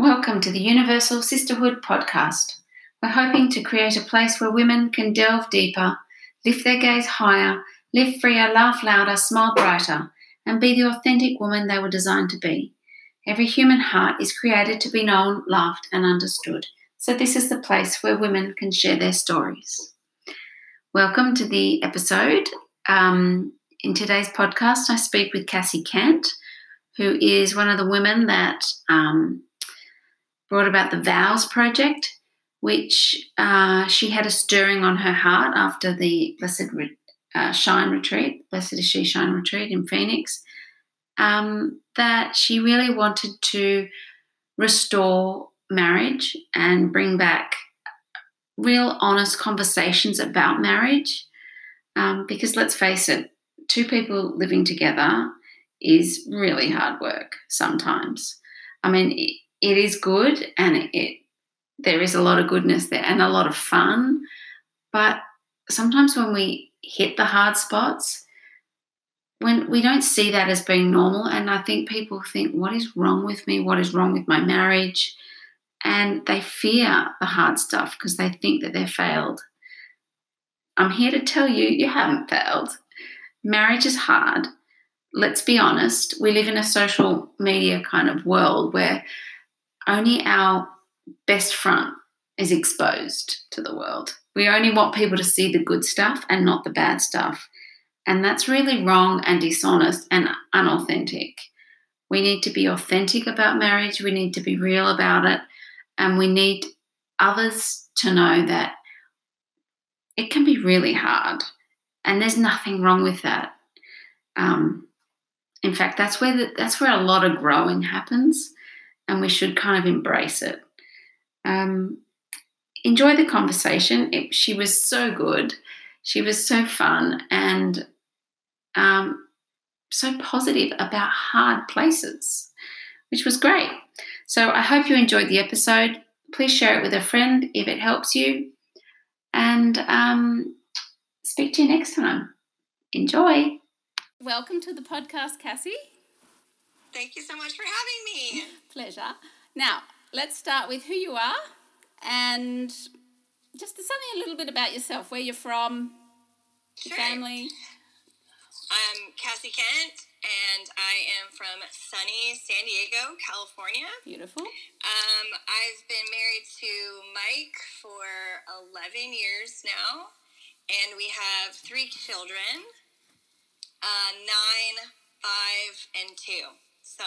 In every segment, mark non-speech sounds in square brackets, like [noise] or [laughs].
Welcome to the Universal Sisterhood podcast. We're hoping to create a place where women can delve deeper, lift their gaze higher, live freer, laugh louder, smile brighter, and be the authentic woman they were designed to be. Every human heart is created to be known, loved, and understood. So, this is the place where women can share their stories. Welcome to the episode. Um, in today's podcast, I speak with Cassie Kent, who is one of the women that um, brought about the Vows Project, which uh, she had a stirring on her heart after the Blessed uh, Shine Retreat, Blessed is She Shine Retreat in Phoenix, um, that she really wanted to restore marriage and bring back real honest conversations about marriage. Um, because let's face it, two people living together is really hard work sometimes. I mean, it is good and it, it there is a lot of goodness there and a lot of fun. But sometimes when we hit the hard spots, when we don't see that as being normal, and I think people think, what is wrong with me? What is wrong with my marriage? And they fear the hard stuff because they think that they're failed. I'm here to tell you, you haven't failed. Marriage is hard. Let's be honest. We live in a social media kind of world where only our best front is exposed to the world. We only want people to see the good stuff and not the bad stuff. And that's really wrong and dishonest and unauthentic. We need to be authentic about marriage, we need to be real about it, and we need others to know that it can be really hard. And there's nothing wrong with that. Um, in fact, that's where the, that's where a lot of growing happens and we should kind of embrace it. Um, enjoy the conversation. It, she was so good. She was so fun and um, so positive about hard places, which was great. So I hope you enjoyed the episode. Please share it with a friend if it helps you. And um, speak to you next time. Enjoy. Welcome to the podcast, Cassie. Thank you so much for having me. Pleasure. Now, let's start with who you are and just something a little bit about yourself, where you're from, sure. family. I'm Cassie Kent, and I am from sunny San Diego, California. Beautiful. Um, I've been married to Mike for 11 years now, and we have three children uh, nine, five, and two. So.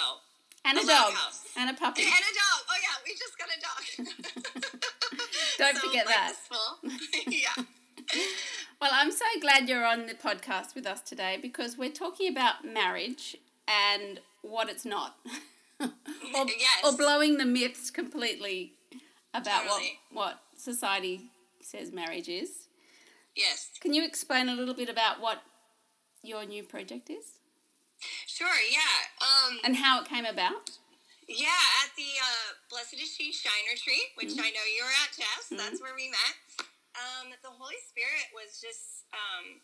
And a dog. And a puppy. And a dog. Oh yeah, we just got a dog. [laughs] [laughs] Don't so forget that. [laughs] yeah. well, I'm so glad you're on the podcast with us today because we're talking about marriage and what it's not. or, yes. or blowing the myths completely about what, what society says marriage is. Yes. Can you explain a little bit about what your new project is? Sure, yeah. Um, and how it came about? Yeah, at the uh, Blessed is She Shine Retreat, which mm-hmm. I know you were at, Jess. Mm-hmm. That's where we met. Um, the Holy Spirit was just um,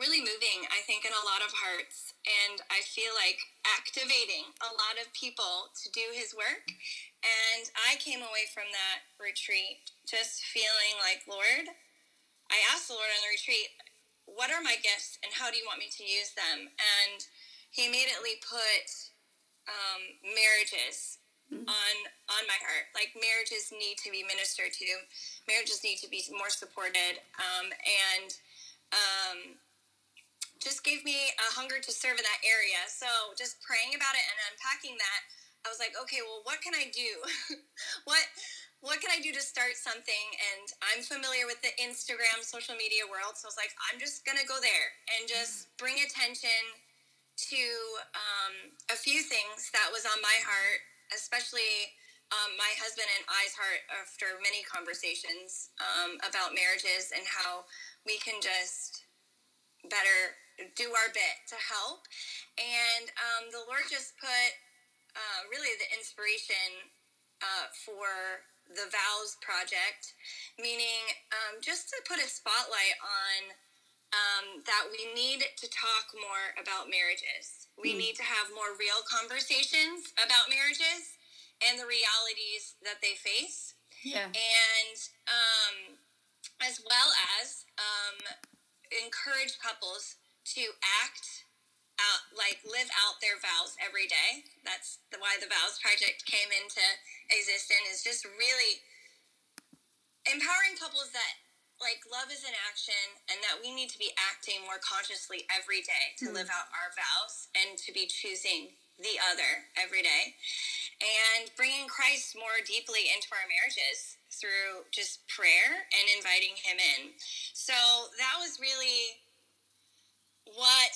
really moving, I think, in a lot of hearts. And I feel like activating a lot of people to do His work. And I came away from that retreat just feeling like, Lord, I asked the Lord on the retreat, what are my gifts and how do you want me to use them? And he immediately put um, marriages mm-hmm. on on my heart. Like marriages need to be ministered to, marriages need to be more supported, um, and um, just gave me a hunger to serve in that area. So just praying about it and unpacking that, I was like, okay, well, what can I do? [laughs] what what can I do to start something? And I'm familiar with the Instagram social media world, so I was like, I'm just gonna go there and just bring attention to um, a few things that was on my heart, especially um, my husband and I's heart after many conversations um, about marriages and how we can just better do our bit to help. And um, the Lord just put uh, really the inspiration uh, for the Vows Project, meaning um, just to put a spotlight on um, that we need to talk more about marriages. We mm. need to have more real conversations about marriages and the realities that they face. Yeah. And um, as well as um, encourage couples to act out, like live out their vows every day. That's the, why the Vows Project came into existence, is just really empowering couples that like love is an action and that we need to be acting more consciously every day to mm. live out our vows and to be choosing the other every day and bringing Christ more deeply into our marriages through just prayer and inviting him in. So that was really what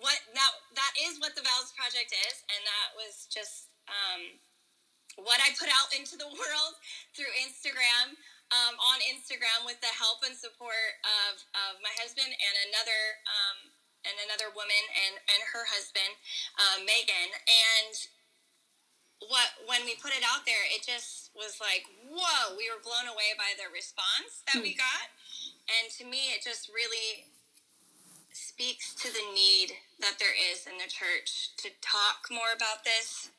what that that is what the vows project is and that was just um, what I put out into the [laughs] world through Instagram um, on Instagram with the help and support of, of my husband and another um, and another woman and, and her husband, uh, Megan. And what when we put it out there, it just was like, whoa! We were blown away by the response that we hmm. got, and to me, it just really speaks to the need that there is in the church to talk more about this,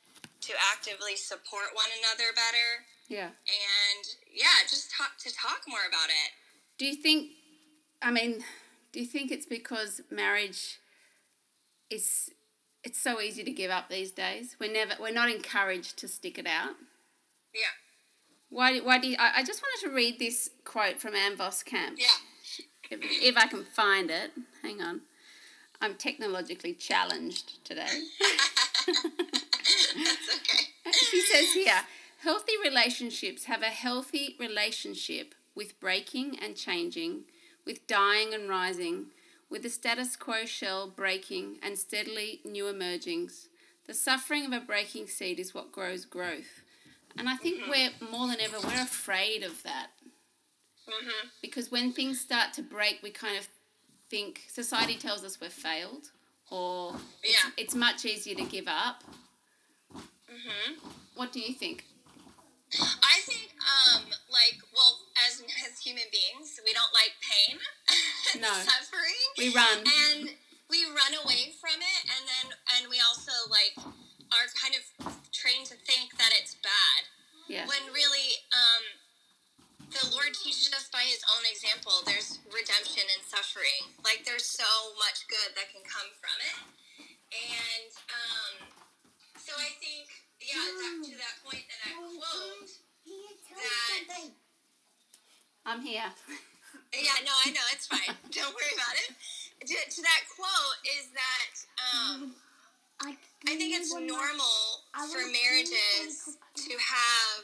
to actively support one another better, yeah. And yeah, just talk to talk more about it. Do you think I mean, do you think it's because marriage is it's so easy to give up these days? We're never we're not encouraged to stick it out. Yeah. Why, why do you, I, I just wanted to read this quote from Ann Voskamp. Yeah. If, if I can find it. Hang on. I'm technologically challenged today. [laughs] That's okay. [laughs] she says here Healthy relationships have a healthy relationship with breaking and changing, with dying and rising, with the status quo shell breaking and steadily new emergings. The suffering of a breaking seed is what grows growth. And I think mm-hmm. we're more than ever, we're afraid of that. Mm-hmm. Because when things start to break, we kind of think society tells us we've failed, or yeah. it's, it's much easier to give up. Mm-hmm. What do you think? I think, um, like, well, as as human beings, we don't like pain, no. suffering. We run, and we run away from it, and then and we also like are kind of trained to think that it's bad. Yeah. When really, um, the Lord teaches us by His own example. There's redemption in suffering. Like there's so much good that can come from it, and um, so I I'm here. yeah, no, I know it's fine. [laughs] Don't worry about it. To, to that quote is that um, I think it's normal for marriages to have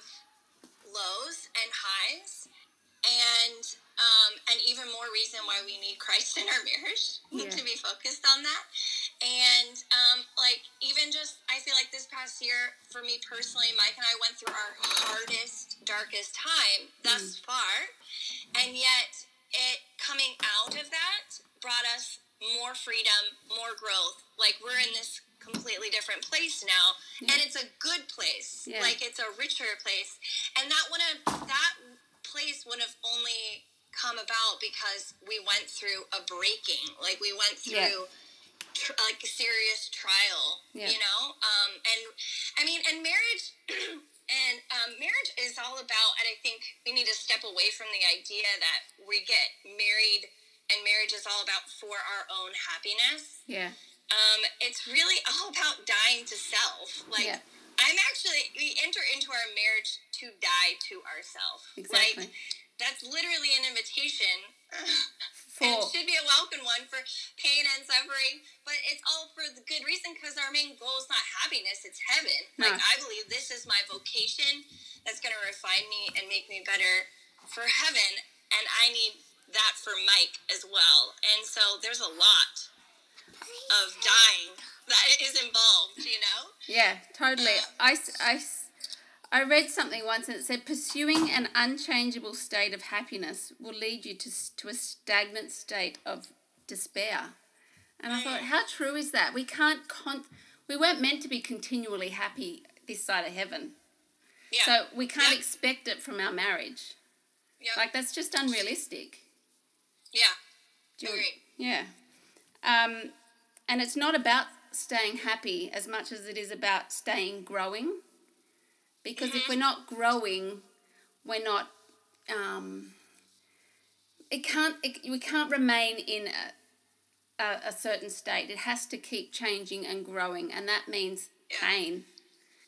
lows and highs, and um, and even more reason why we need Christ in our marriage [laughs] yeah. to be focused on that. And um, like even just, I feel like this past year for me personally, Mike and I went through our hardest, darkest time thus mm. far, and yet it coming out of that brought us more freedom, more growth. Like we're in this completely different place now, yeah. and it's a good place. Yeah. Like it's a richer place, and that would have that place would have only come about because we went through a breaking. Like we went through. Yeah tr- like a serious trial, yeah. you know? Um, and I mean, and marriage, [clears throat] and um, marriage is all about, and I think we need to step away from the idea that we get married and marriage is all about for our own happiness. Yeah. Um, it's really all about dying to self. Like, yeah. I'm actually, we enter into our marriage to die to ourselves. Exactly. Like, that's literally an invitation [clears throat] and it should be a welcome one for pain and suffering. But it's all for the good reason because our main goal is not happiness; it's heaven. No. Like I believe this is my vocation that's going to refine me and make me better for heaven, and I need that for Mike as well. And so there's a lot of dying that is involved. You know? Yeah, totally. Uh, I, I I read something once and it said pursuing an unchangeable state of happiness will lead you to, to a stagnant state of despair. And I thought, how true is that? We can't, con- we weren't meant to be continually happy this side of heaven. Yeah. So we can't expect it from our marriage. Yeah. Like, that's just unrealistic. Yeah. Do you, Agree. Yeah. Um, and it's not about staying happy as much as it is about staying growing Because Mm-hmm. if we're not growing, we're not. Um, it can't. It, we can't remain in a, a, a certain state. It has to keep changing and growing, and that means Yeah. pain.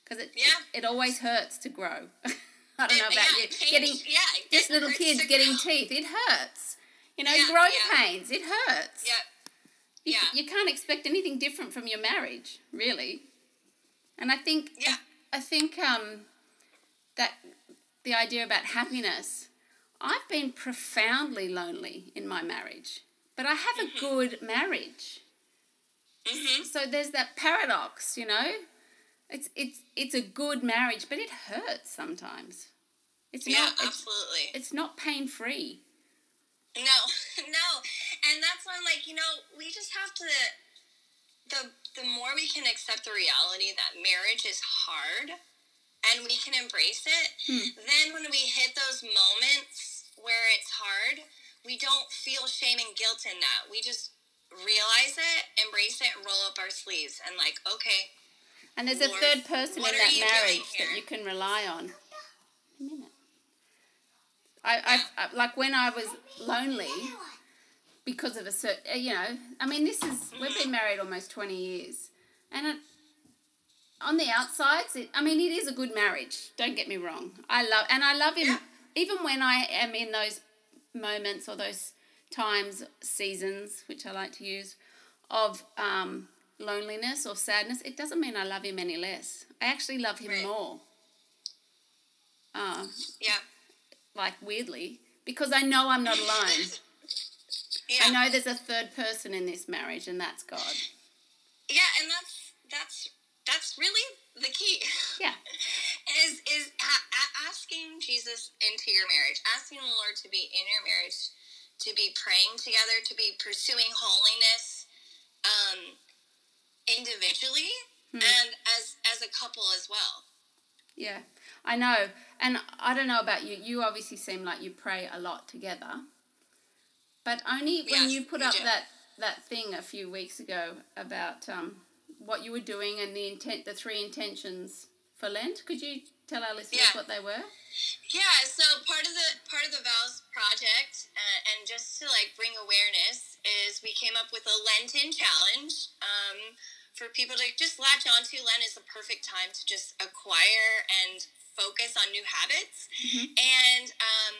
Because it, Yeah. it it always hurts to grow. [laughs] I don't know about yeah, you. change- Getting yeah, just little kids getting teeth. It hurts. You know, Yeah, growing yeah. pains. It hurts. Yep. You, Yeah. you can't expect anything different from your marriage, really. And I think Yeah. I think um, that the idea about happiness. I've been profoundly lonely in my marriage, but I have a good marriage. Mm-hmm. So there's that paradox, you know. It's it's it's a good marriage, but it hurts sometimes. It's Yeah, not it's, absolutely. it's not pain free. No, [laughs] no, and that's when like you know we just have to. The the more we can accept the reality that marriage is hard, and we can embrace it, Hmm. then when we hit those moments where it's hard, we don't feel shame and guilt in that. We just realize it, embrace it, and roll up our sleeves, and like okay, And there's a third person in that marriage that you can rely on. A minute. I, I, I like when I was lonely because of a certain, you know. I mean, this is we've been married almost twenty years, and it, on the outsides, it, I mean, it is a good marriage. Don't get me wrong. I love and I love him Yeah. even when I am in those moments or those times, seasons, which I like to use, of um, loneliness or sadness. It doesn't mean I love him any less. I actually love him Right. more. Uh, yeah, like weirdly, because I know I'm not alone. [laughs] yeah. I know there's a third person in this marriage, and that's God. Yeah, and that's that's that's really the key. Yeah. [laughs] is is a- a- asking Jesus into your marriage, asking the Lord to be in your marriage, to be praying together, to be pursuing holiness, um, individually Hmm. and as as a couple as well. Yeah, I know. And I don't know about you. You obviously seem like you pray a lot together. But only when you put up do. that, that thing a few weeks ago about um, what you were doing and the intent, the three intentions for Lent. Could you tell our listeners Yeah. what they were? Yeah, so part of the part of the vows project, uh, and just to like bring awareness, is we came up with a Lenten challenge um, for people to just latch onto. Lent is the perfect time to just acquire and focus on new habits, Mhm. and um,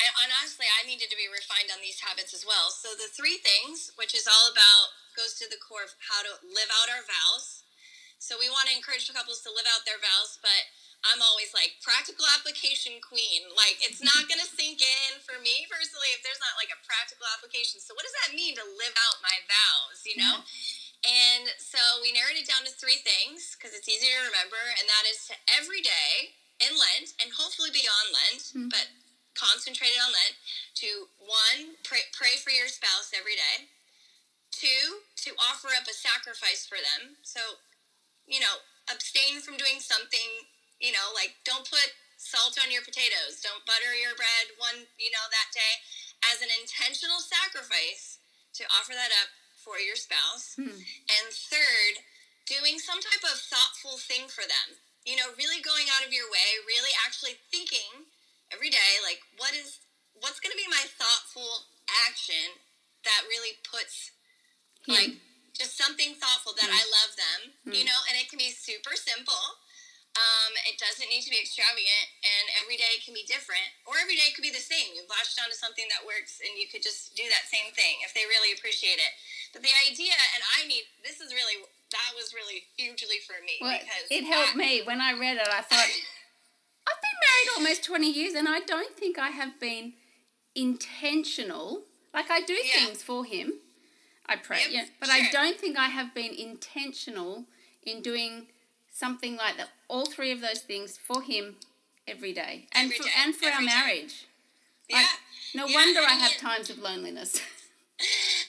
and and honestly, I needed to be refined on these habits as well. So the three things, which is all about, goes to the core of how to live out our vows. So we want to encourage couples to live out their vows, but I'm always like practical application queen. Like it's not gonna sink in for me personally if there's not like a practical application. So what does that mean to live out my vows? You know. And so we narrowed it down to three things because it's easy to remember, and that is to every day in Lent and hopefully beyond Lent, Mm. but concentrated on Lent. To one, pray, pray for your spouse every day. Two, to offer up a sacrifice for them. So, you know, abstain from doing something, you know, like don't put salt on your potatoes, don't butter your bread one, you know, that day as an intentional sacrifice to offer that up for your spouse. Hmm. And third, doing some type of thoughtful thing for them. You know, really going out of your way, really actually thinking every day, like, what is, what's going to be my thoughtful action that really puts, like, just something thoughtful that Mm. I love them, you Mm. know, and it can be super simple. Um, it doesn't need to be extravagant, and every day can be different, or every day could be the same. You've latched onto something that works, and you could just do that same thing if they really appreciate it. But the idea, and I need this is really that was really hugely for me Well, because it helped I- me when I read it. I thought [laughs] Almost twenty years, and I don't think I have been intentional. Like I do Yeah. things for him, I pray, Yep, yeah, but I don't think I have been intentional in doing something like that. All three of those things for him every day, and Every for day, and for our day. marriage. yeah. Like, no Yeah, wonder I have times of loneliness. [laughs] [laughs]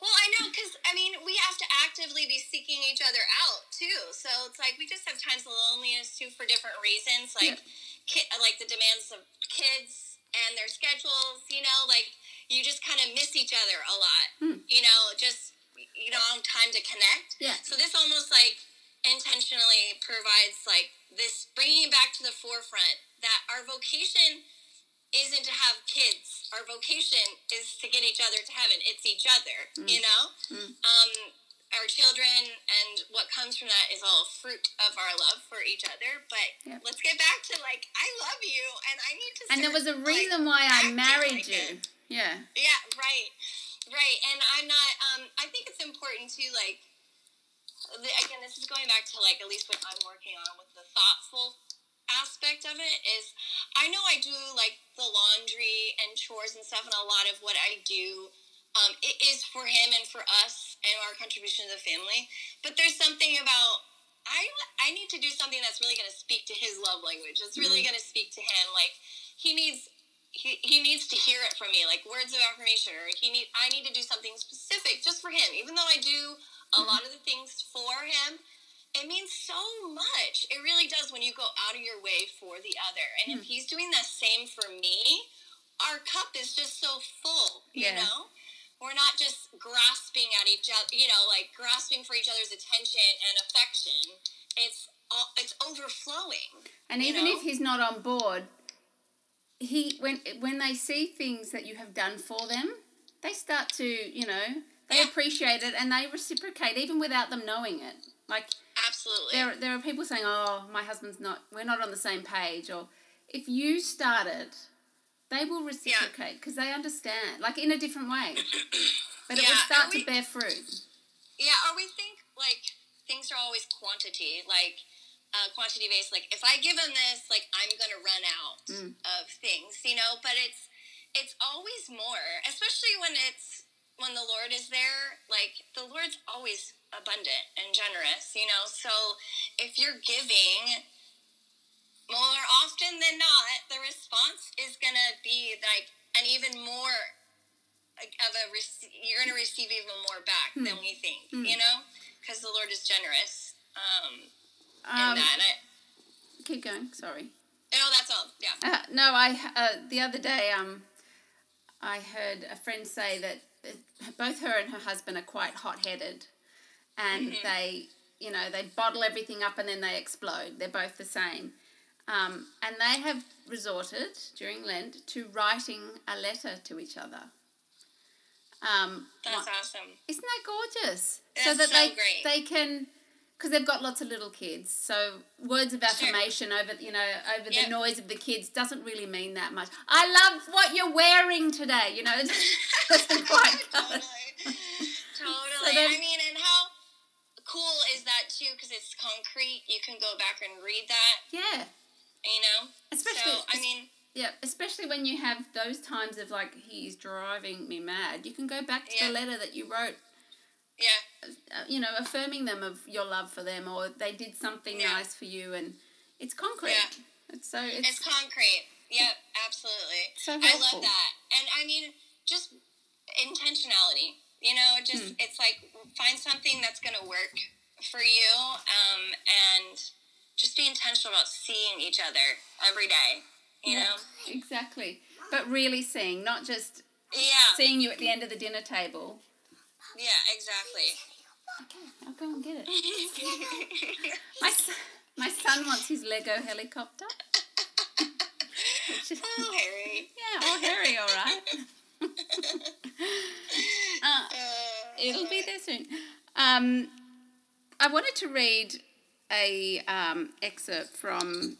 Well, I know because I mean we have to actively be seeking each other out too. So it's like we just have times of loneliness too for different reasons, like ki- like the demands of kids and their schedules. You know, like you just kind of miss each other a lot. Hmm. You know, just you don't have time to connect. Yeah. So this almost like intentionally provides like this bringing back to the forefront that our vocation isn't to have kids. Our vocation is to get each other to heaven. It's each other, mm. you know? Mm. Um, our children and what comes from that is all fruit of our love for each other. But let's get back to like, I love you and I need to. and there was a reason like, why I married like you. It. Yeah. Yeah, right. Right. And I'm not, um, I think it's important to like, again, this is going back to like at least what I'm working on with the thoughtful aspect of it is I know I do like the laundry and chores and stuff, and a lot of what I do um, it is for him and for us and our contribution to the family. But there's something about I I need to do something that's really going to speak to his love language. It's really mm-hmm. going to speak to him. Like he needs he, he needs to hear it from me, like words of affirmation, or he need I need to do something specific just for him. Even though I do a mm-hmm. lot of the things for him, it means so much. It really does when you go out of your way for the other. And mm-hmm. if he's doing the same for me, our cup is just so full, you yeah. know? We're not just grasping at each other, you know, like grasping for each other's attention and affection. It's all, it's overflowing. And even know? if he's not on board, he when when they see things that you have done for them, they start to, you know, they yeah. appreciate it and they reciprocate even without them knowing it. Like absolutely, there there are people saying, "Oh, my husband's not. We're not on the same page," or if you started they will reciprocate because yeah. they understand, like in a different way. [clears throat] But yeah, it will start we, to bear fruit. Yeah, or we think like things are always quantity, like uh, quantity based. Like if I give them this, like I'm gonna run out mm. of things, you know. But it's it's always more, especially when it's when the Lord is there. Like the Lord's always abundant and generous, you know. So if you're giving more often than not, the response is going to be like an even more of a you're going to receive even more back hmm. than we think, hmm. you know, because the Lord is generous. Um, um that. I, keep going. Sorry. No, that's all. Yeah. Uh, no, I uh, the other day um, I heard a friend say that both her and her husband are quite hot headed, and mm-hmm. they you know they bottle everything up and then they explode. They're both the same. Um, and they have resorted during Lent to writing a letter to each other. Um, That's awesome. Isn't that gorgeous? That's so that so they great. they can because they've got lots of little kids. So words of affirmation sure. over you know over yep. the noise of the kids doesn't really mean that much. I love what you're wearing today. You know, [laughs] it doesn't [laughs] quite totally. [laughs] totally. So I mean, and how cool is that too? Because it's concrete. You can go back and read that. Yeah. You know? Especially, so, I mean... Yeah, especially when you have those times of like, he's driving me mad. You can go back to yeah. the letter that you wrote. Yeah. Uh, you know, affirming them of your love for them or they did something yeah. nice for you and it's concrete. Yeah. It's so it's, it's concrete. Yep, absolutely. So helpful. I love that. And I mean, just intentionality. You know, just hmm. it's like find something that's going to work for you um, and just be intentional about seeing each other every day. You yeah, know, exactly. But really seeing, not just yeah seeing you at the end of the dinner table. Yeah, exactly. Okay, I'll go and get it. [laughs] my son, my son wants his Lego helicopter. Is, [laughs] oh, Harry. Yeah, oh, Harry, all right. [laughs] uh, it'll be there soon. Um, I wanted to read a um, excerpt from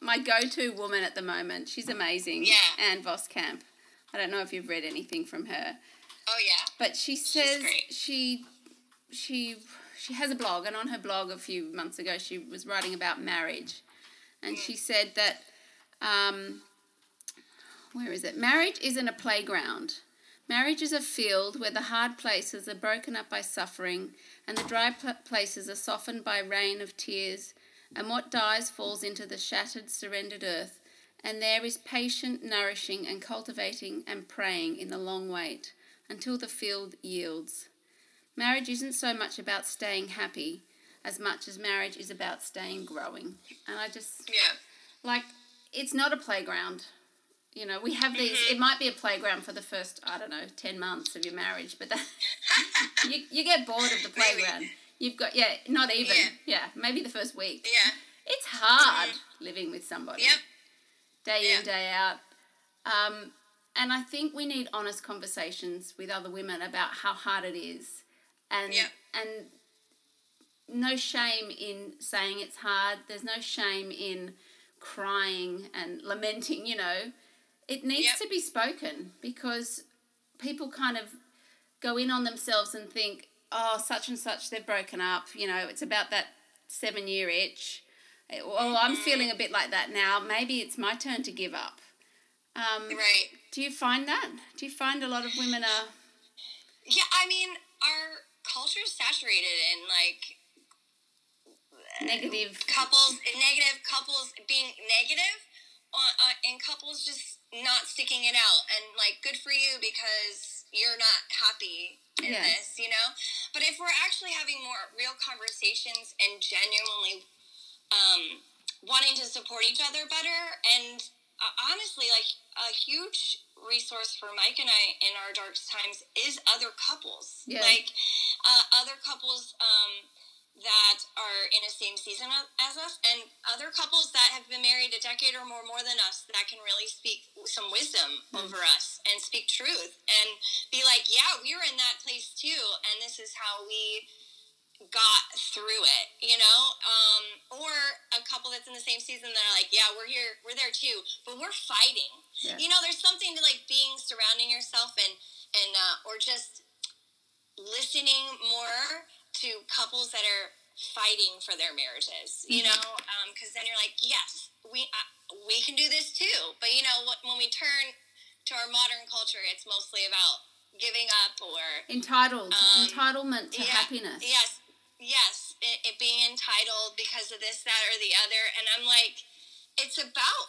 my go-to woman at the moment. She's amazing. Yeah. Ann Voskamp. I don't know if you've read anything from her. Oh yeah. But she says she she she has a blog, and on her blog a few months ago she was writing about marriage, and mm. she said that um, where is it? Marriage isn't a playground. Marriage is a field where the hard places are broken up by suffering and the dry places are softened by rain of tears, and what dies falls into the shattered, surrendered earth, and there is patient nourishing and cultivating and praying in the long wait until the field yields. Marriage isn't so much about staying happy as much as marriage is about staying growing. And I just, yeah. like, it's not a playground. You know, we have these. Mm-hmm. It might be a playground for the first, I don't know, ten months of your marriage, but that, [laughs] you you get bored of the playground. Maybe. You've got yeah, not even yeah. yeah. maybe the first week. Yeah, it's hard. Mm-hmm. living with somebody. Yep. Day Yeah. in, day out. Um, and I think we need honest conversations with other women about how hard it is. And Yep. and no shame in saying it's hard. There's no shame in crying and lamenting, you know. It needs Yep. to be spoken because people kind of go in on themselves and think, oh, such and such, they're broken up. You know, it's about that seven year itch. Oh, I'm Mm-hmm. feeling a bit like that now. Maybe it's my turn to give up. Um, Right. Do you find that? Do you find a lot of women are. Yeah, I mean, our culture is saturated in like Negative. couples, negative couples being negative, uh, uh, and couples just not sticking it out. And like, good for you because you're not happy in Yeah. this, you know. But if we're actually having more real conversations and genuinely um, wanting to support each other better, and uh, honestly, like a huge resource for Mike and I in our dark times is other couples, Yeah. like uh, other couples. Um, that are in a same season as us and other couples that have been married a decade or more more than us that can really speak some wisdom over us and speak truth and be like yeah we were in that place too and this is how we got through it you know? Um, or a couple that's in the same season that are like yeah we're here we're there too but we're fighting. Yeah. you know there's something to like being surrounding yourself and and uh, or just listening more to couples that are fighting for their marriages you know because then you're like yes we uh, we can do this too but you know when we turn to our modern culture it's mostly about giving up or Entitled. Um, Entitlement to yeah, happiness. Yes, yes. It, it being entitled because of this, that, or the other, and I'm like, it's about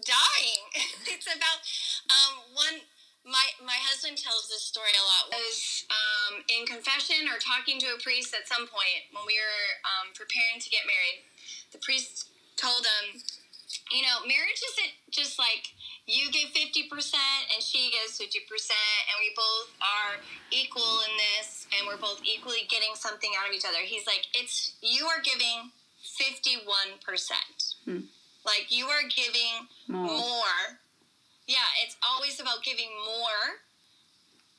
dying. [laughs] it's about um, one. My my husband tells this story a lot. Was um, in confession or talking to a priest at some point when we were um, preparing to get married. The priest told him, you know, marriage isn't just like you give 50% and she gives 50% and we both are equal in this and we're both equally getting something out of each other. He's like, it's you are giving 51%. Hmm. Like you are giving More. more. Yeah, it's always about giving more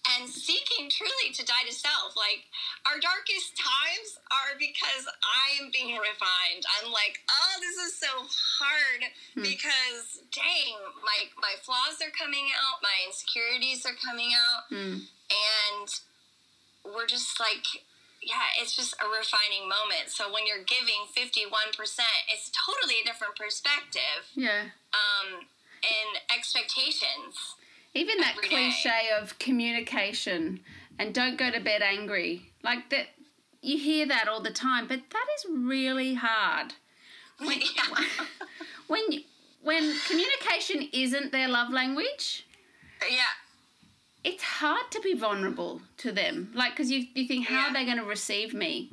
and seeking truly to die to self. Like our darkest times are because I am being refined. I'm like, oh, this is so hard because dang, my my flaws are coming out, my insecurities are coming out, Mm. and we're just like yeah, it's just a refining moment. So when you're giving 51%, it's totally a different perspective Yeah. um, and expectations. Even that every day. cliche of communication and don't go to bed angry. Like that you hear that all the time, but that is really hard. When [laughs] yeah. [laughs] when you- when communication isn't their love language, yeah. it's hard to be vulnerable to them. Like, because you, you think, how are they going to receive me?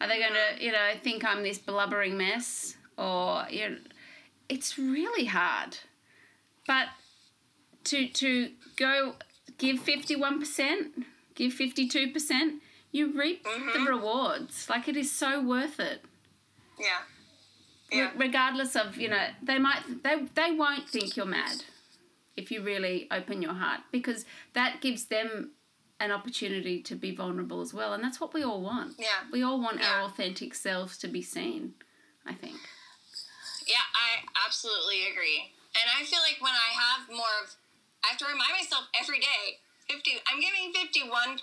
Are they going to, mm-hmm. you know, think I'm this blubbering mess? Or, you know, it's really hard. But to, to go give 51%, give 52%, you reap the mm-hmm. rewards. Like, it is so worth it. Yeah. Re- Yeah. regardless of you know they might they they won't think you're mad if you really open your heart because that gives them an opportunity to be vulnerable as well and that's what we all want Yeah. we all want our authentic selves to be seen i think Yeah, I absolutely agree. And I feel like when I have more of, I have to remind myself every day, 50, I'm giving 51%.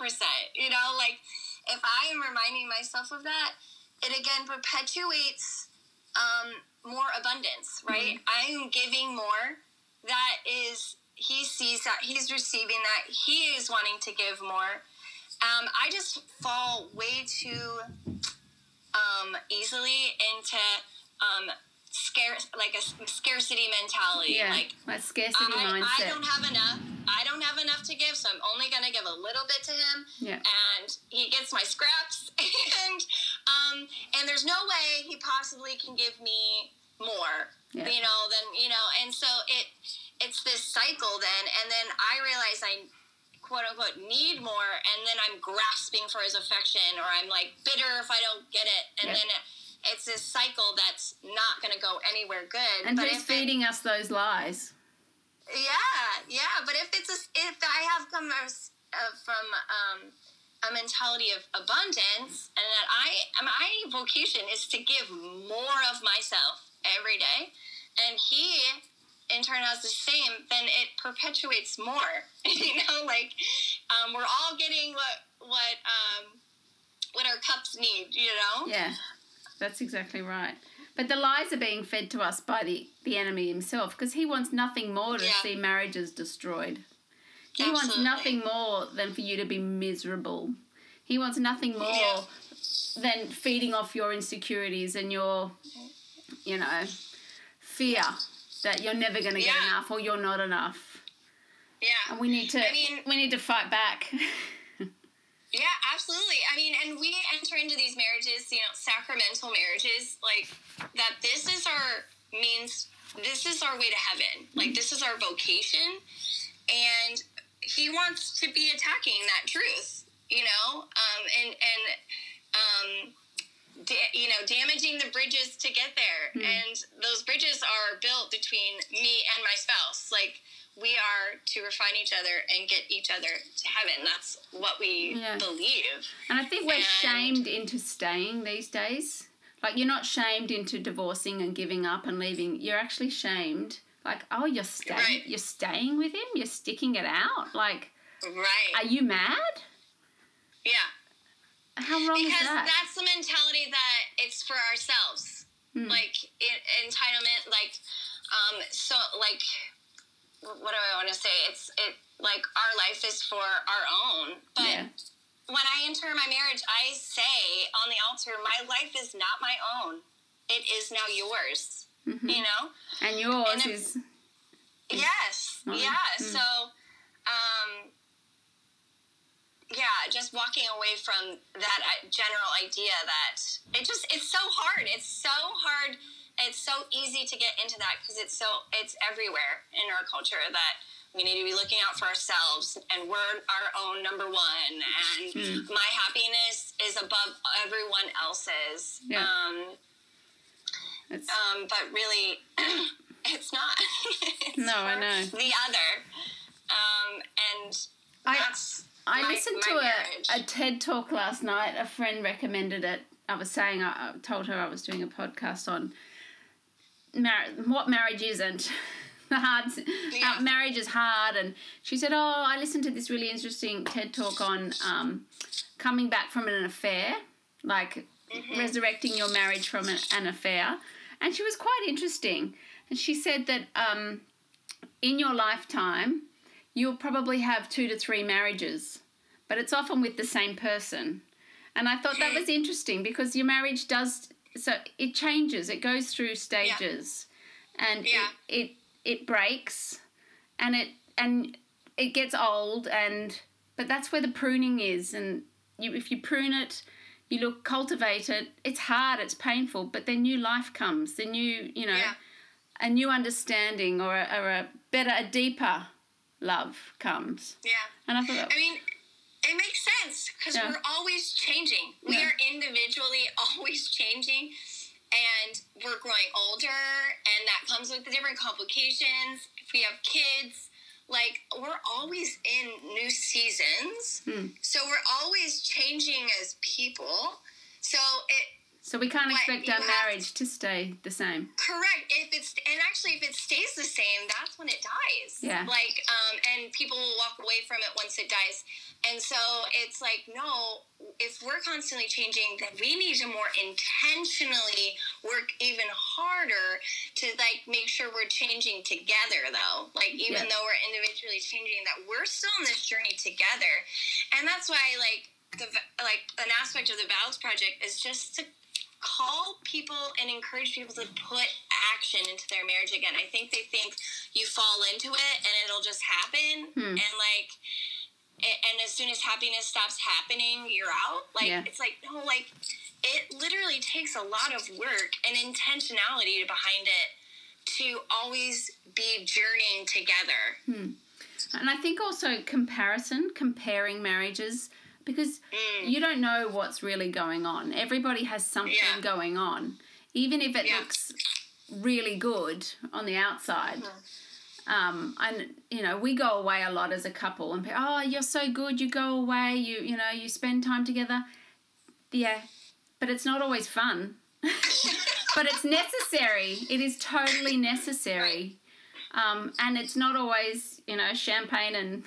You know, like if I am reminding myself of that, it again perpetuates um, more abundance, right? I am giving more. That is, he sees that, he's receiving that, he is wanting to give more. Um, I just fall way too um, easily into um, scarce, like a scarcity mentality. yeah Like that scarcity I, I don't have enough. I don't have enough to give, so I'm only gonna give a little bit to him. Yeah. And he gets my scraps, [laughs] and um, and there's no way he possibly can give me more. Yeah. You know, then you know, and so it it's this cycle then, and then I realize I quote unquote need more, and then I'm grasping for his affection, or I'm like bitter if I don't get it, and Yeah. then it's a cycle that's not going to go anywhere good. And but who's if it- feeding us those lies? yeah, yeah. But if it's a, if I have come uh, from um, a mentality of abundance, and that I my vocation is to give more of myself every day, and he in turn has the same, then it perpetuates more. [laughs] you know, like um, we're all getting what what um, what our cups need. You know. Yeah, that's exactly right. But the lies are being fed to us by the, the enemy himself because he wants nothing more to Yeah. see marriages destroyed. He wants nothing more than for you to be miserable. He wants nothing more Yeah. than feeding off your insecurities and your, you know, fear that you're never going to get enough or you're not enough. Yeah. And we need to I mean- we need to fight back. [laughs] Absolutely. I mean, and we enter into these marriages, you know, sacramental marriages, like that this is our means, this is our way to heaven. Like, this is our vocation. And he wants to be attacking that truth, you know, um, and, and, um, da- you know, damaging the bridges to get there. And those bridges are built between me and my spouse. Like, we are to refine each other and get each other to heaven. That's what we Yeah. believe. And I think we're And- shamed into staying these days. Like you're not shamed into divorcing and giving up and leaving. You're actually shamed. Like, oh, you're staying. Right. You're staying with him. You're sticking it out. Like, Right. are you mad? yeah. How wrong is Because that? that's the mentality that it's for ourselves. Hmm. Like it, entitlement, like um so like what do I want to say? It's it like our life is for our own. But yeah. when I enter my marriage, I say on the altar, my life is not my own. It is now yours. Mhm. You know? And yours and it- is Yes. Right. Yeah. Mm. So, um, yeah, just walking away from that uh, general idea that it just it's so hard. It's so hard. It's so easy to get into that because it's so it's everywhere in our culture that we need to be looking out for ourselves and we're our own number one and Mm. my happiness is above everyone else's. Yeah. Um, um, but really, [clears throat] it's not. [laughs] It's No, I know. The other. Um, and I- that's. I my- listened my to marriage. a, a TED talk last night. A friend recommended it. I was saying, I, I told her I was doing a podcast on mar- what marriage isn't. [laughs] the hard, Yeah. how marriage is hard. And she said, Oh, I listened to this really interesting TED talk on um, coming back from an affair, like Mm-hmm. resurrecting your marriage from an, an affair. And she was quite interesting. And she said that um, in your lifetime, you'll probably have two to three marriages, but it's often with the same person. And I thought that was interesting because your marriage does so it changes, it goes through stages, and Yeah. it, it it breaks, and it and it gets old, and but that's where the pruning is, and you if you prune it. You look cultivate it. It's hard. It's painful, but then new life comes. The new, you know, Yeah. a new understanding or a, or a better, a deeper love comes. Yeah. And I thought, I mean, it makes sense because Yeah. we're always changing. We Yeah. are individually [laughs] always changing, and we're growing older, and that comes with the different complications. If we have kids, like we're always in new seasons, Hmm. so we're always changing as people. So it so we can't expect our marriage to stay the same. Correct. If it's and actually if it stays the same, that's when it dies. Yeah. Like um, and people will walk away from it once it dies. And so it's like no, if we're constantly changing, then we need to more intentionally work even harder to like make sure we're changing together though. Like even Yeah. though we're individually changing, that we're still on this journey together. And that's why like the like an aspect of the vows project is just to call people and encourage people to put action into their marriage again. I think they think you fall into it and it'll just happen Hmm. and like and as soon as happiness stops happening, you're out. Like Yeah. it's like no, like it literally takes a lot of work and intentionality behind it to always be journeying together. And I think also comparison, comparing marriages, because Mm. you don't know what's really going on. Everybody has something Yeah. going on, even if it Yeah. looks really good on the outside. Mm-hmm. Um, and you know, we go away a lot as a couple, and oh, you're so good. You go away. You you know, you spend time together. Yeah, but it's not always fun. [laughs] but it's necessary. It is totally necessary. Um, and it's not always, you know, champagne and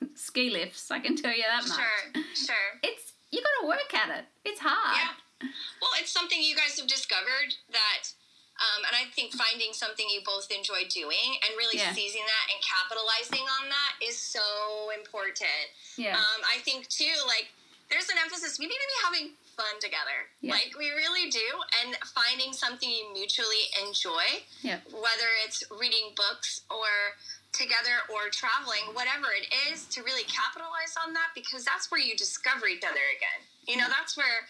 [laughs] ski lifts. I can tell you that much. Sure, sure. It's you got to work at it. It's hard. Yeah. Well, it's something you guys have discovered that, um, and I think finding something you both enjoy doing and really Yeah. seizing that and capitalizing on that is so important. Yeah. Um, I think too, like there's an emphasis. We need to be having fun together. Yeah. Like we really do, and finding something you mutually enjoy, yeah. whether it's reading books or together or traveling, whatever it is, to really capitalize on that because that's where you discover each other again. You know, that's where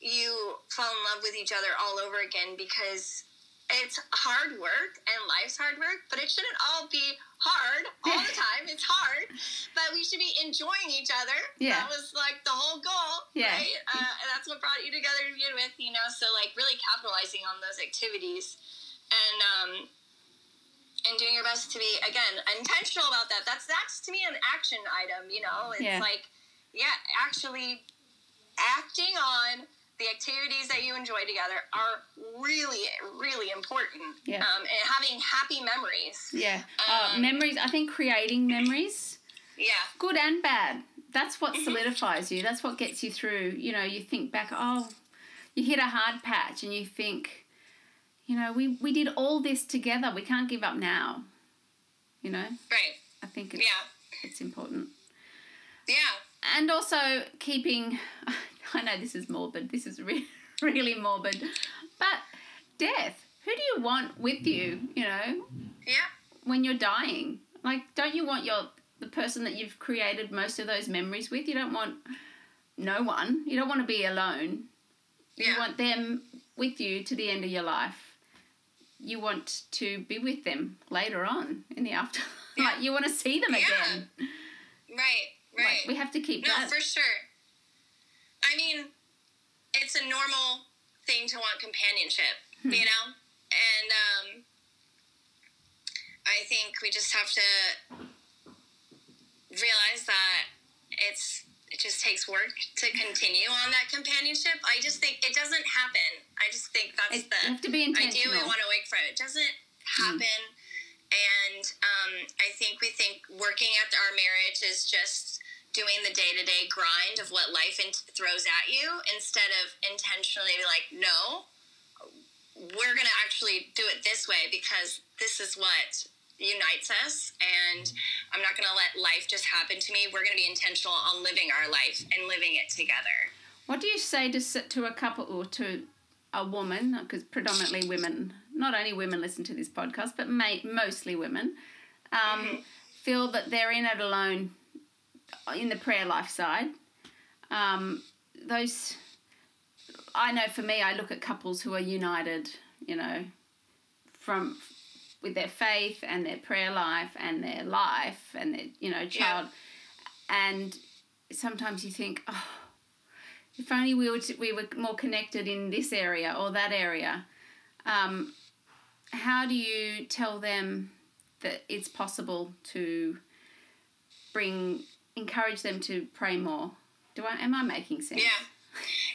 you fall in love with each other all over again because it's hard work and life's hard work, but it shouldn't all be hard [laughs] all the time. It's hard, but we should be enjoying each other. Yeah. That was like the whole goal, Yeah. right? Uh, and that's what brought you together to begin with, you know? So, like, really capitalizing on those activities and, um, and doing your best to be again intentional about that. That's that's to me an action item. You know, it's Yeah. like yeah, actually acting on the activities that you enjoy together are really really important. Yeah. Um, and having happy memories. Yeah. uh, Um, memories. I think creating memories, Yeah. good and bad. That's what Mm-hmm. solidifies you. That's what gets you through. You know, you think back. Oh, you hit a hard patch, and you think, you know, we we did all this together. We can't give up now. You know, Right. I think it's, Yeah. it's important. Yeah. and also keeping [laughs] i know this is morbid this is re- [laughs] really morbid but death who do you want with you you know Yeah. when you're dying like don't you want your the person that you've created most of those memories with you don't want no one you don't want to be alone Yeah. you want them with you to the end of your life you want to be with them later on in the after [laughs] Yeah. like you want to see them Yeah. again Right. Right. like we have to keep No, that for sure. I mean, it's a normal thing to want companionship, Hmm. you know? And um, I think we just have to realize that it's it just takes work to continue on that companionship. I just think it doesn't happen. I just think that's It- the have to be intentional. idea we intentional. want to wake from. It doesn't happen. And um, I think we think working at our marriage is just doing the day to day grind of what life in- throws at you instead of intentionally be like, no, we're going to actually do it this way because this is what unites us. And I'm not going to let life just happen to me. We're going to be intentional on living our life and living it together. What do you say to to a couple or to a woman? Because predominantly women, not only women listen to this podcast, but ma- mostly women, um, feel that they're in it alone in the prayer life side. Um, those, I know for me, I look at couples who are united, you know, from with their faith and their prayer life and their life and their you know child, and sometimes you think, oh if only we were, we were more connected in this area or that area. Um, how do you tell them that it's possible to bring, encourage them to pray more? Do I am I making sense? Yeah,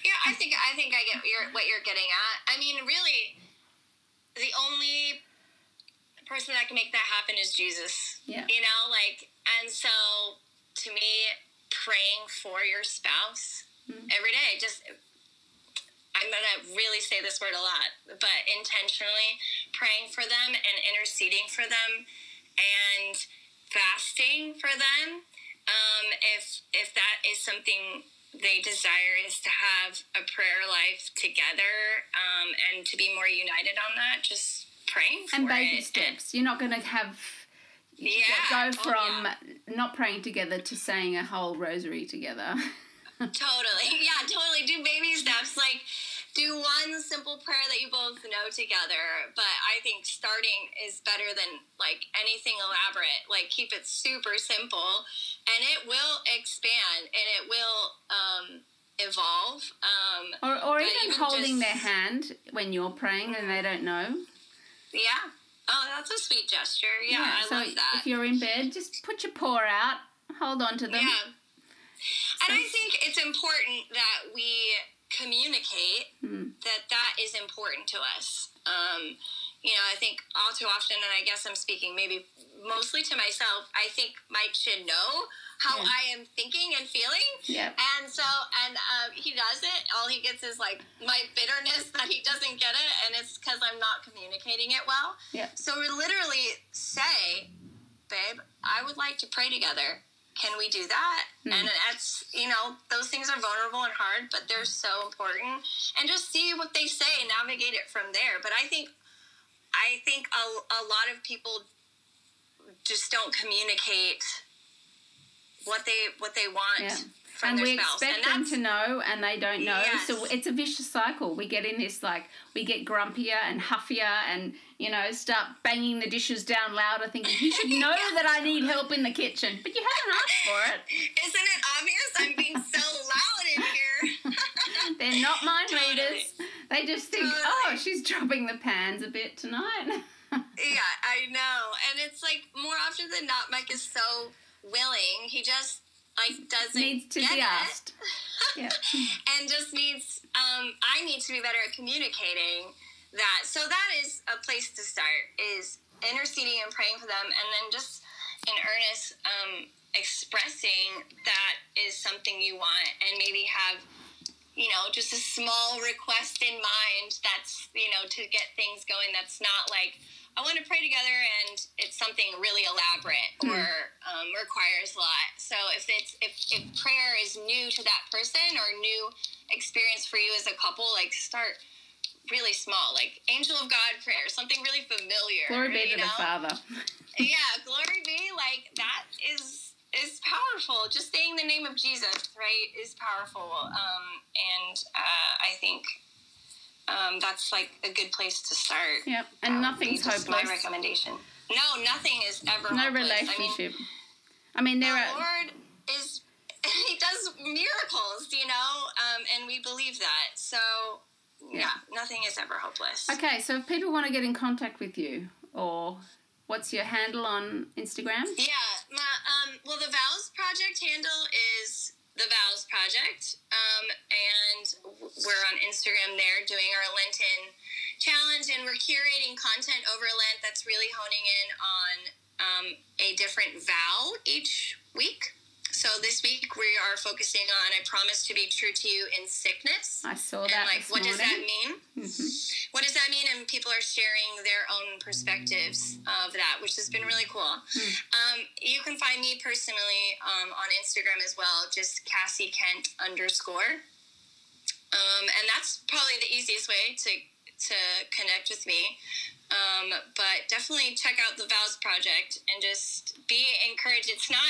yeah. I think I think I get what you're, what you're getting at. I mean, really, the only person that can make that happen is Jesus. Yeah. You know, like, and so to me, praying for your spouse every day, just I'm gonna really say this word a lot, but intentionally praying for them and interceding for them and fasting for them. Um, if if that is something they desire is to have a prayer life together um, and to be more united on that, just praying for And baby it. steps. You're not going to have Yeah. go Oh, from yeah. not praying together to saying a whole rosary together. [laughs] Totally. Yeah, totally. Do baby steps. Like, do one simple prayer that you both know together. But I think starting is better than like anything elaborate. Like keep it super simple, and it will expand and it will um, evolve. Um, or or even, even, holding just, their hand when you're praying and they don't know. Yeah. Oh, that's a sweet gesture. Yeah, yeah I so love that. If you're in bed, just put your paw out, hold on to them. Yeah. And I think it's important that we communicate mm. that that is important to us. Um, you know, I think all too often, and I guess I'm speaking maybe mostly to myself, I think Mike should know how yeah. I am thinking and feeling. Yeah. And so, and um, he does it. All he gets is like my bitterness [laughs] that he doesn't get it, and it's because I'm not communicating it well. Yeah. So we literally say, babe, I would like to pray together can we do that? Mm-hmm. And that's, you know, those things are vulnerable and hard, but they're so important. And just see what they say and navigate it from there. But I think, I think a, a lot of people just don't communicate what they what they want. Yeah and we spouse. expect and them to know and they don't know yes. so it's a vicious cycle we get in this like we get grumpier and huffier and you know start banging the dishes down louder thinking you should [laughs] know that i need help in the kitchen but you haven't asked for it [laughs] isn't it obvious i'm being so loud in here [laughs] they're not mind totally. readers they just think totally. oh she's dropping the pans a bit tonight yeah i know and it's like more often than not mike is so willing he just like doesn't needs to be asked. [laughs] yeah. and just needs um, I need to be better at communicating that. So that is a place to start is interceding and praying for them and then just in earnest um, expressing that is something you want and maybe have you know just a small request in mind that's you know to get things going that's not like I want to pray together, and it's something really elaborate mm. or um, requires a lot. So if it's if, if prayer is new to that person or new experience for you as a couple, like start really small, like angel of God prayer, something really familiar. Glory be to know? the Father. yeah, glory be. Like that is is powerful. Just saying the name of Jesus, right, is powerful. Um, and uh, I think um, that's like a good place to start. Yep, and nothing's hopeless. My recommendation. No, nothing is ever. No hopeless. relationship. I mean, I mean there the are. Lord is [laughs] he does miracles, you know, um, and we believe that. So yeah. yeah, nothing is ever hopeless. Okay, so if people want to get in contact with you, or what's your handle on Instagram? Yeah, um, well, the Vows Project handle is the Vows Project, um, and we're on Instagram there doing our Lenten challenge, and we're curating content over Lent that's really honing in on um, a different vow each week. So this week we are focusing on I promise to be true to you in sickness. I saw that. And like, what morning. does that mean? Mm-hmm. What does that mean? And people are sharing their own perspectives of that, which has been really cool. Mm. Um, you can find me personally um, on Instagram as well, just Cassie Kent underscore. Um, and that's probably the easiest way to to connect with me. Um, but definitely check out the Vows Project and just be encouraged. It's not,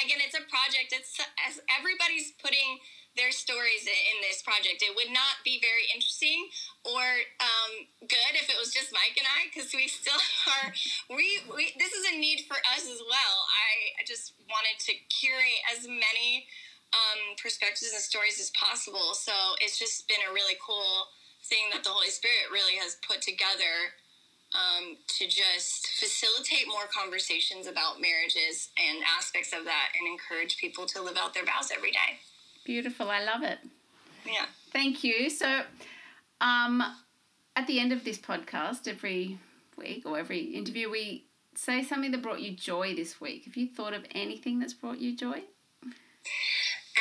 again, it's a project. It's as everybody's putting their stories in this project. It would not be very interesting or um, good if it was just Mike and I, because we still [laughs] are. We, we this is a need for us as well. I, I just wanted to curate as many um, perspectives and stories as possible. So it's just been a really cool thing that the Holy Spirit really has put together um, to just facilitate more conversations about marriages and aspects of that and encourage people to live out their vows every day. Beautiful. I love it. Yeah. Thank you. So, um, at the end of this podcast, every week or every interview, we say something that brought you joy this week. Have you thought of anything that's brought you joy?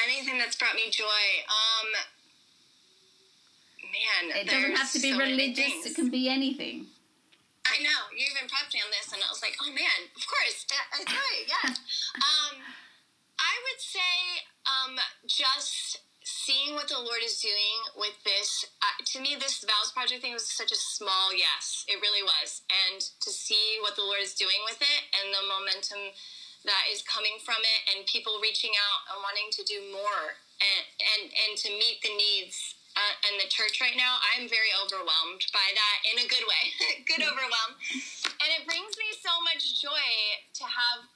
Anything that's brought me joy. Um, man, it doesn't have to be so religious. It can be anything. I know you even prepped me on this, and I was like, "Oh man, of course, I right, yes." [laughs] um, I would say um, just seeing what the Lord is doing with this. Uh, to me, this vows project thing was such a small yes. It really was, and to see what the Lord is doing with it and the momentum that is coming from it, and people reaching out and wanting to do more, and and and to meet the needs uh, in the church right now, I'm very overwhelmed by that in a good way, [laughs] good overwhelm, and it brings me so much joy to have.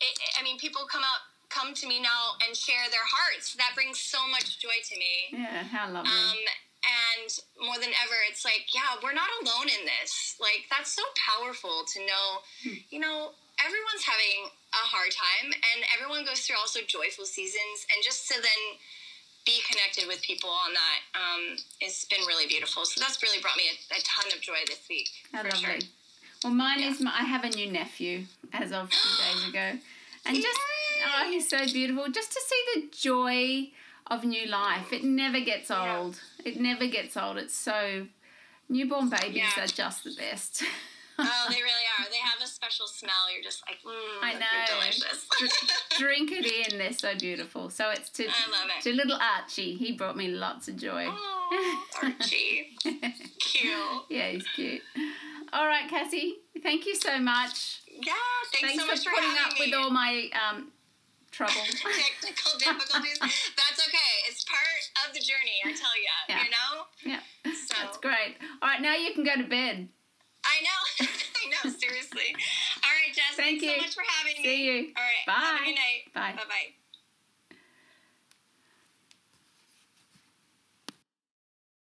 It, I mean, people come up come to me now and share their hearts. That brings so much joy to me. Yeah, how lovely. Um, and more than ever, it's like, yeah, we're not alone in this. Like, that's so powerful to know, Hmm. you know, everyone's having a hard time and everyone goes through also joyful seasons. And just to then be connected with people on that um, it's been really beautiful. So that's really brought me a, a ton of joy this week. How for lovely. sure. Well, mine Yeah. is. My, I have a new nephew as of two [gasps] days ago, and just oh, he's so beautiful. Just to see the joy of new life. It never gets Yeah. old. It never gets old. It's so. Newborn babies Yeah. are just the best. [laughs] oh, they really are. They have a special smell. You're just like, mm, I know. delicious. [laughs] Drink it in. They're so beautiful. So it's to I love it. to little Archie. He brought me lots of joy. Oh, Archie. [laughs] Cute. yeah, he's cute. All right, Cassie. Thank you so much. Yeah, thanks, Thanks so much for for, putting up me. with all my um, trouble. [laughs] technical difficulties. That's okay. It's part of the journey. I tell you. Yeah. You know. yeah, So that's great. All right, now you can go to bed. I know. [laughs] I know. Seriously. All right, Jess. Thank thanks you. so much for having me. See you. All right. Bye. Have a good night. Bye. Bye. Bye.